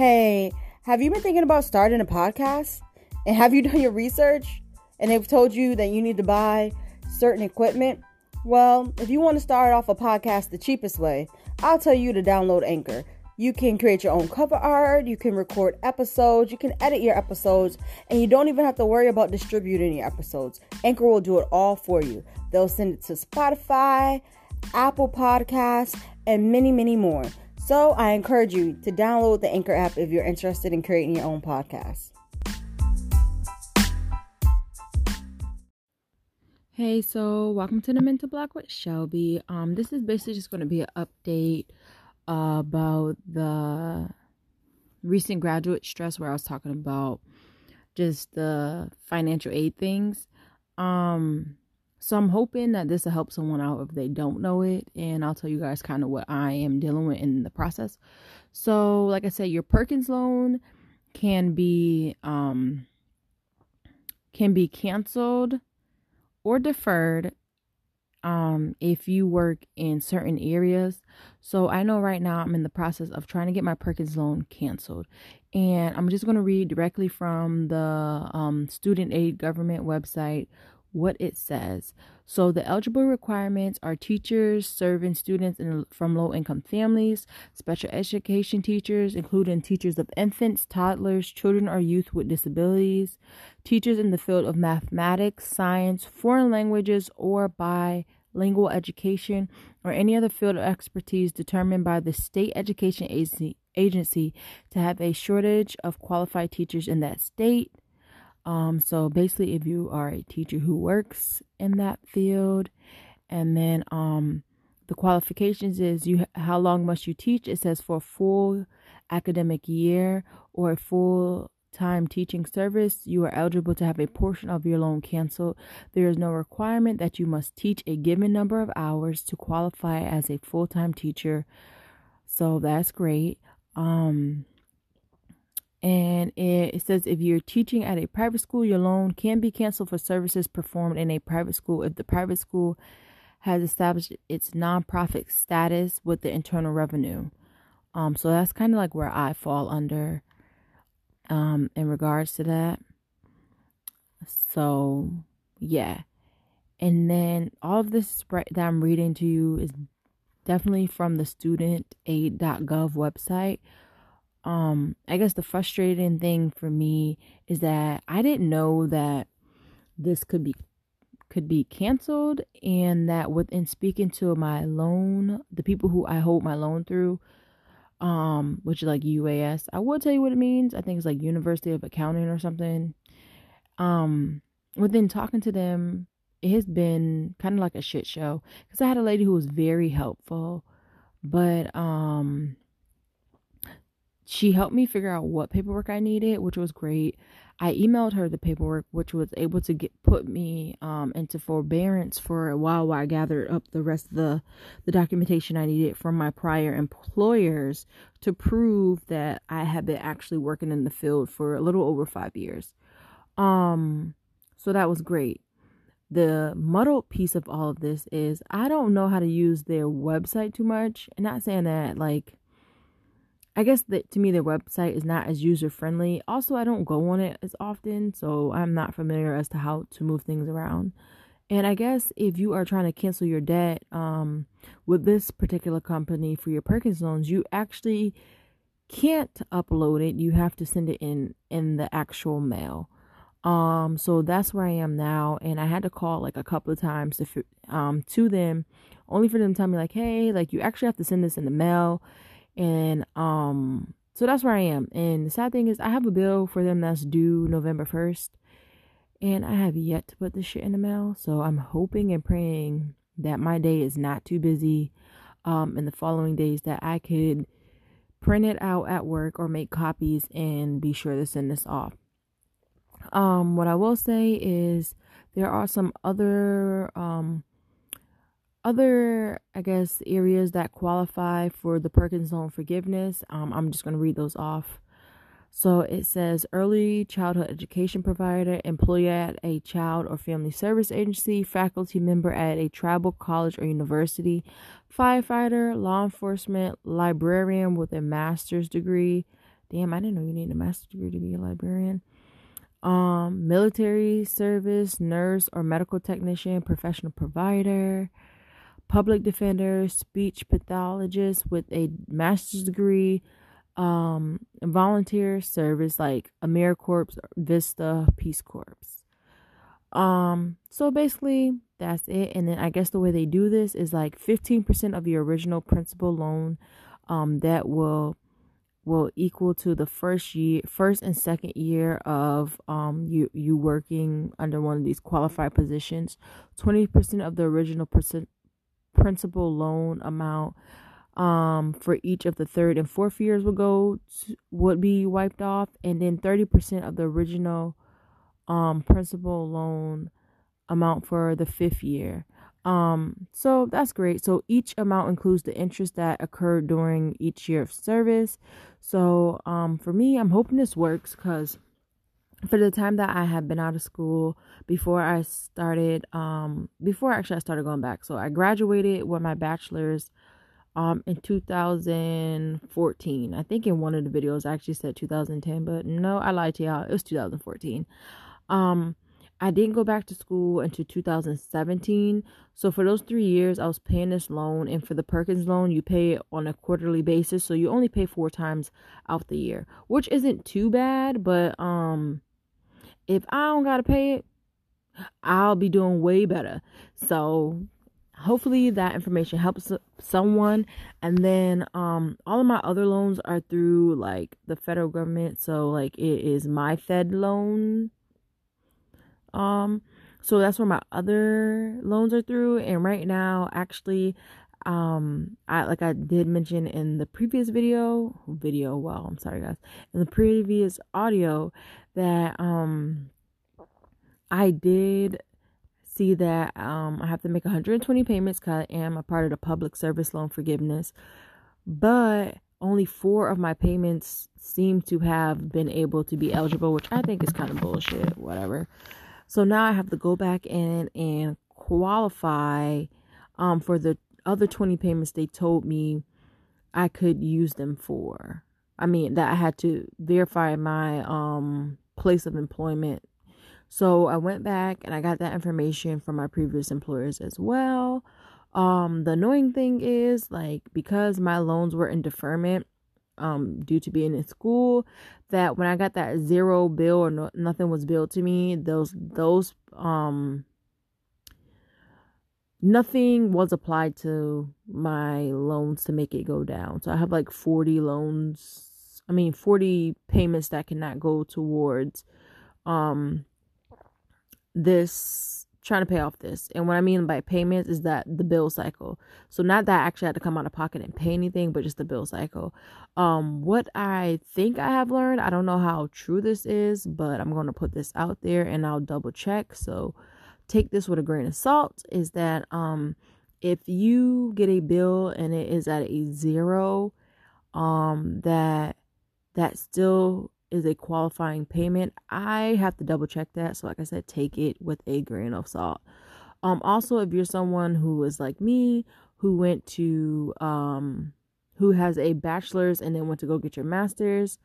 Hey, have you been thinking about starting a podcast? And have you done your research? And they've told you that you need to buy certain equipment? Well, if you want to start off a podcast the cheapest way, I'll tell you to download Anchor. You can create your own cover art, you can record episodes, you can edit your episodes, and you don't even have to worry about distributing your episodes. Anchor will do it all for you. They'll send it to Spotify, Apple Podcasts, and many, many more. So I encourage you to download the Anchor app if you're interested in creating your own podcast. Hey, so welcome to the Mental Block with Shelby. Um, this is basically just going to be an update uh, about the recent graduate stress where I was talking about just the financial aid things. Um, so I'm hoping that this will help someone out if they don't know it, and I'll tell you guys kind of what I am dealing with in the process. So, like I said, your Perkins loan can be um can be canceled or deferred um if you work in certain areas. So I know right now I'm in the process of trying to get my Perkins loan canceled. And I'm just going to read directly from the um, student aid government website what it says. So the eligible requirements are teachers serving students in, from low income families, special education teachers, including teachers of infants, toddlers, children or youth with disabilities, teachers in the field of mathematics, science, foreign languages, or bilingual education, or any other field of expertise determined by the state education agency, agency to have a shortage of qualified teachers in that state um, so basically, if you are a teacher who works in that field, and then um, the qualifications is you how long must you teach? It says for a full academic year or a full time teaching service, you are eligible to have a portion of your loan canceled. There is no requirement that you must teach a given number of hours to qualify as a full time teacher. So that's great. Um, and it, says if you're teaching at a private school, your loan can be canceled for services performed in a private school if the private school has established its nonprofit status with the Internal Revenue. Um, so that's kind of like where I fall under um, in regards to that. So yeah, and then all of this that I'm reading to you is definitely from the studentaid.gov website um i guess the frustrating thing for me is that i didn't know that this could be could be canceled and that within speaking to my loan the people who i hold my loan through um which is like uas i will tell you what it means. I think it's like university of accounting or something. Um within talking to them it has been kind of like a shit show because i had a lady who was very helpful but um she helped me figure out what paperwork I needed, which was great. I emailed her the paperwork, which was able to get put me um, into forbearance for a while while I gathered up the rest of the the documentation I needed from my prior employers to prove that I had been actually working in the field for a little over five years. Um, so that was great. The muddled piece of all of this is I don't know how to use their website too much. And not saying that like I guess that to me their website is not as user friendly. Also, I don't go on it as often, so I'm not familiar as to how to move things around. And I guess if you are trying to cancel your debt um, with this particular company for your Perkins loans, you actually can't upload it. You have to send it in in the actual mail. Um, so that's where I am now, and I had to call like a couple of times to um to them, only for them to tell me like, hey, like you actually have to send this in the mail and um so that's where I am. And the sad thing is I have a bill for them that's due November 1st. And I have yet to put the shit in the mail. So I'm hoping and praying that my day is not too busy um in the following days that I could print it out at work or make copies and be sure to send this off. Um what I will say is there are some other um other, I guess, areas that qualify for the Perkins loan forgiveness. Um, I'm just going to read those off. So it says early childhood education provider, employee at a child or family service agency, faculty member at a tribal college or university, firefighter, law enforcement, librarian with a master's degree, Damn, I didn't know you need a master's degree to be a librarian. Um, military service, nurse or medical technician, professional provider, public defender, speech pathologist with a master's degree, um, volunteer service like AmeriCorps, Vista, Peace Corps. Um, so basically that's it. And then I guess the way they do this is like 15% of your original principal loan, um, that will will equal to the first year first and second year of um you you working under one of these qualified positions 20% of the original percent principal loan amount um for each of the third and fourth years would go to, would be wiped off. And then 30% of the original um principal loan amount for the fifth year. Um so that's great. So each amount includes the interest that occurred during each year of service. So um for me i'm hoping this works because for the time that I had been out of school before I started um before actually I started going back. So I graduated with my bachelor's um in 2014. I think in one of the videos I actually said 2010, but no, I lied to y'all. It was 2014. Um I didn't go back to school until 2017. So for those 3 years I was paying this loan and for the Perkins loan you pay it on a quarterly basis, so you only pay 4 times out the year, which isn't too bad, but um if I don't got to pay it, I'll be doing way better. So hopefully that information helps someone. And then um all of my other loans are through like the federal government. So like it is my FedLoan. Um so that's where my other loans are through. And right now actually um i like i did mention in the previous video video well i'm sorry guys in the previous audio that um i did see that um, I have to make 120 payments because I am a part of the public service loan forgiveness, but only four of my payments seem to have been able to be eligible, which I think is kind of bullshit, whatever. So now I have to go back in and qualify um, for the other 20 payments they told me I could use them for. I mean, that I had to verify my um, place of employment so I went back and I got that information from my previous employers as well. Um, the annoying thing is like because my loans were in deferment um due to being in school that when I got that zero bill or no, nothing was billed to me, those those um nothing was applied to my loans to make it go down. So I have like 40 loans, I mean 40 payments that cannot go towards um this trying to pay off this. And what I mean by payments is that the bill cycle. So not that I actually had to come out of pocket and pay anything, but just the bill cycle. Um what I think I have learned, I don't know how true this is, but I'm going to put this out there and I'll double check. So take this with a grain of salt is that um if you get a bill and it is at a zero um that that still is a qualifying payment. I have to double check that. So, like I said, take it with a grain of salt. Um, also, if you're someone who is like me, who went to, um, who has a bachelor's and then went to go get your master's,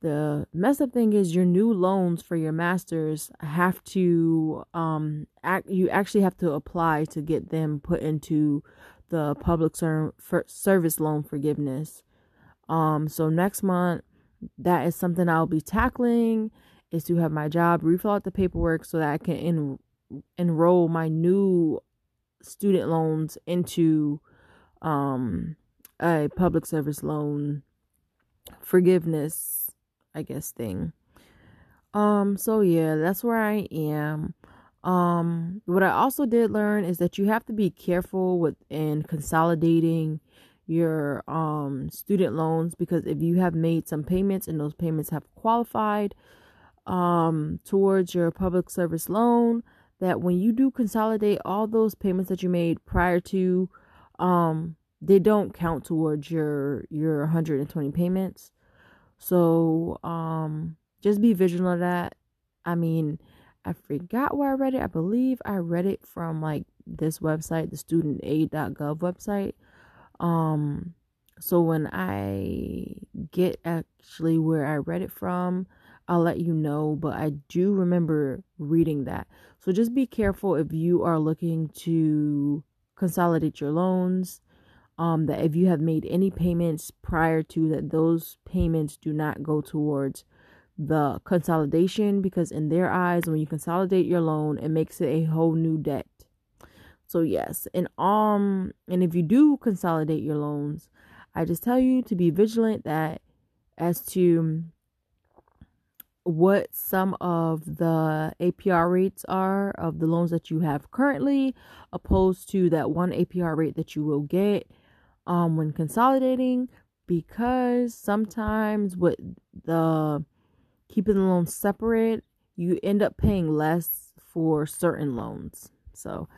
the mess up thing is your new loans for your masters have to um act you actually have to apply to get them put into the public ser- service loan forgiveness um so next month that is something I'll be tackling is to have my job refill out the paperwork so that I can en- enroll my new student loans into um a public service loan forgiveness I guess thing. Um so yeah, that's where I am. Um what I also did learn is that you have to be careful with in consolidating your um student loans because if you have made some payments and those payments have qualified um towards your public service loan that when you do consolidate all those payments that you made prior to um they don't count towards your your 120 payments. So um just be vigilant of that. I mean i forgot where i read it. I believe i read it from like this website the studentaid.gov website um, So when I get actually where I read it from, I'll let you know, but I do remember reading that. So just be careful if you are looking to consolidate your loans. Um, that if you have made any payments prior to that, those payments do not go towards the consolidation because in their eyes, when you consolidate your loan, it makes it a whole new debt. So yes, and um, and if you do consolidate your loans, I just tell you to be vigilant that as to what some of the APR rates are of the loans that you have currently, opposed to that one APR rate that you will get um, when consolidating, because sometimes with the keeping the loans separate, you end up paying less for certain loans. So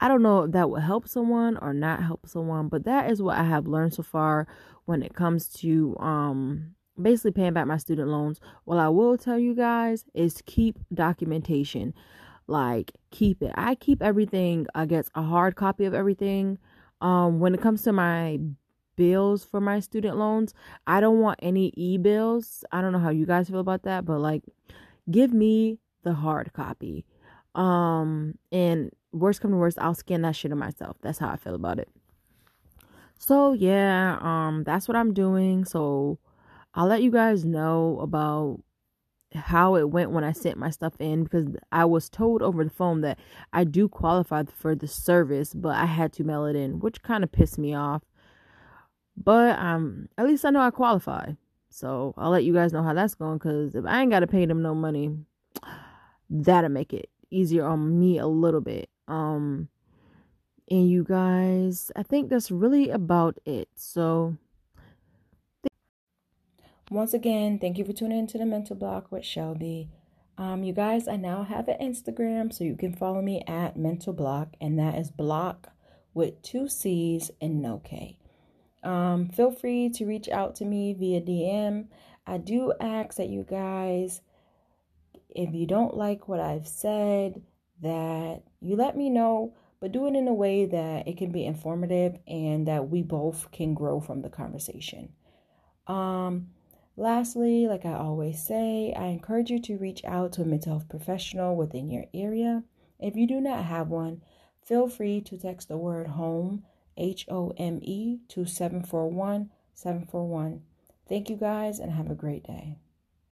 I don't know if that will help someone or not help someone, but that is what I have learned so far when it comes to um basically paying back my student loans. What I will tell you guys is keep documentation. Like keep it. I keep everything, I guess a hard copy of everything. Um when it comes to my bills for my student loans, I don't want any e-bills. I don't know how you guys feel about that, but like give me the hard copy. Um and worst come to worst, I'll scan that shit in myself. That's how I feel about it. So yeah, um, that's what I'm doing. So I'll let you guys know about how it went when I sent my stuff in because I was told over the phone that I do qualify for the service, but I had to mail it in, which kind of pissed me off. But um, at least I know I qualify. So I'll let you guys know how that's going because if I ain't got to pay them no money, that'll make it easier on me a little bit. Um, and you guys, I think that's really about it. So, once again, thank you for tuning into the Mental Block with Shelby. Um, you guys, I now have an Instagram, so you can follow me at Mental Block, and that is block with two C's and no K. Um, feel free to reach out to me via DM. I do ask that you guys, if you don't like what I've said, that you let me know, but do it in a way that it can be informative and that we both can grow from the conversation. Um, lastly, like I always say, I encourage you to reach out to a mental health professional within your area. If you do not have one, feel free to text the word home, H O M E, to 741 741. Thank you guys and have a great day.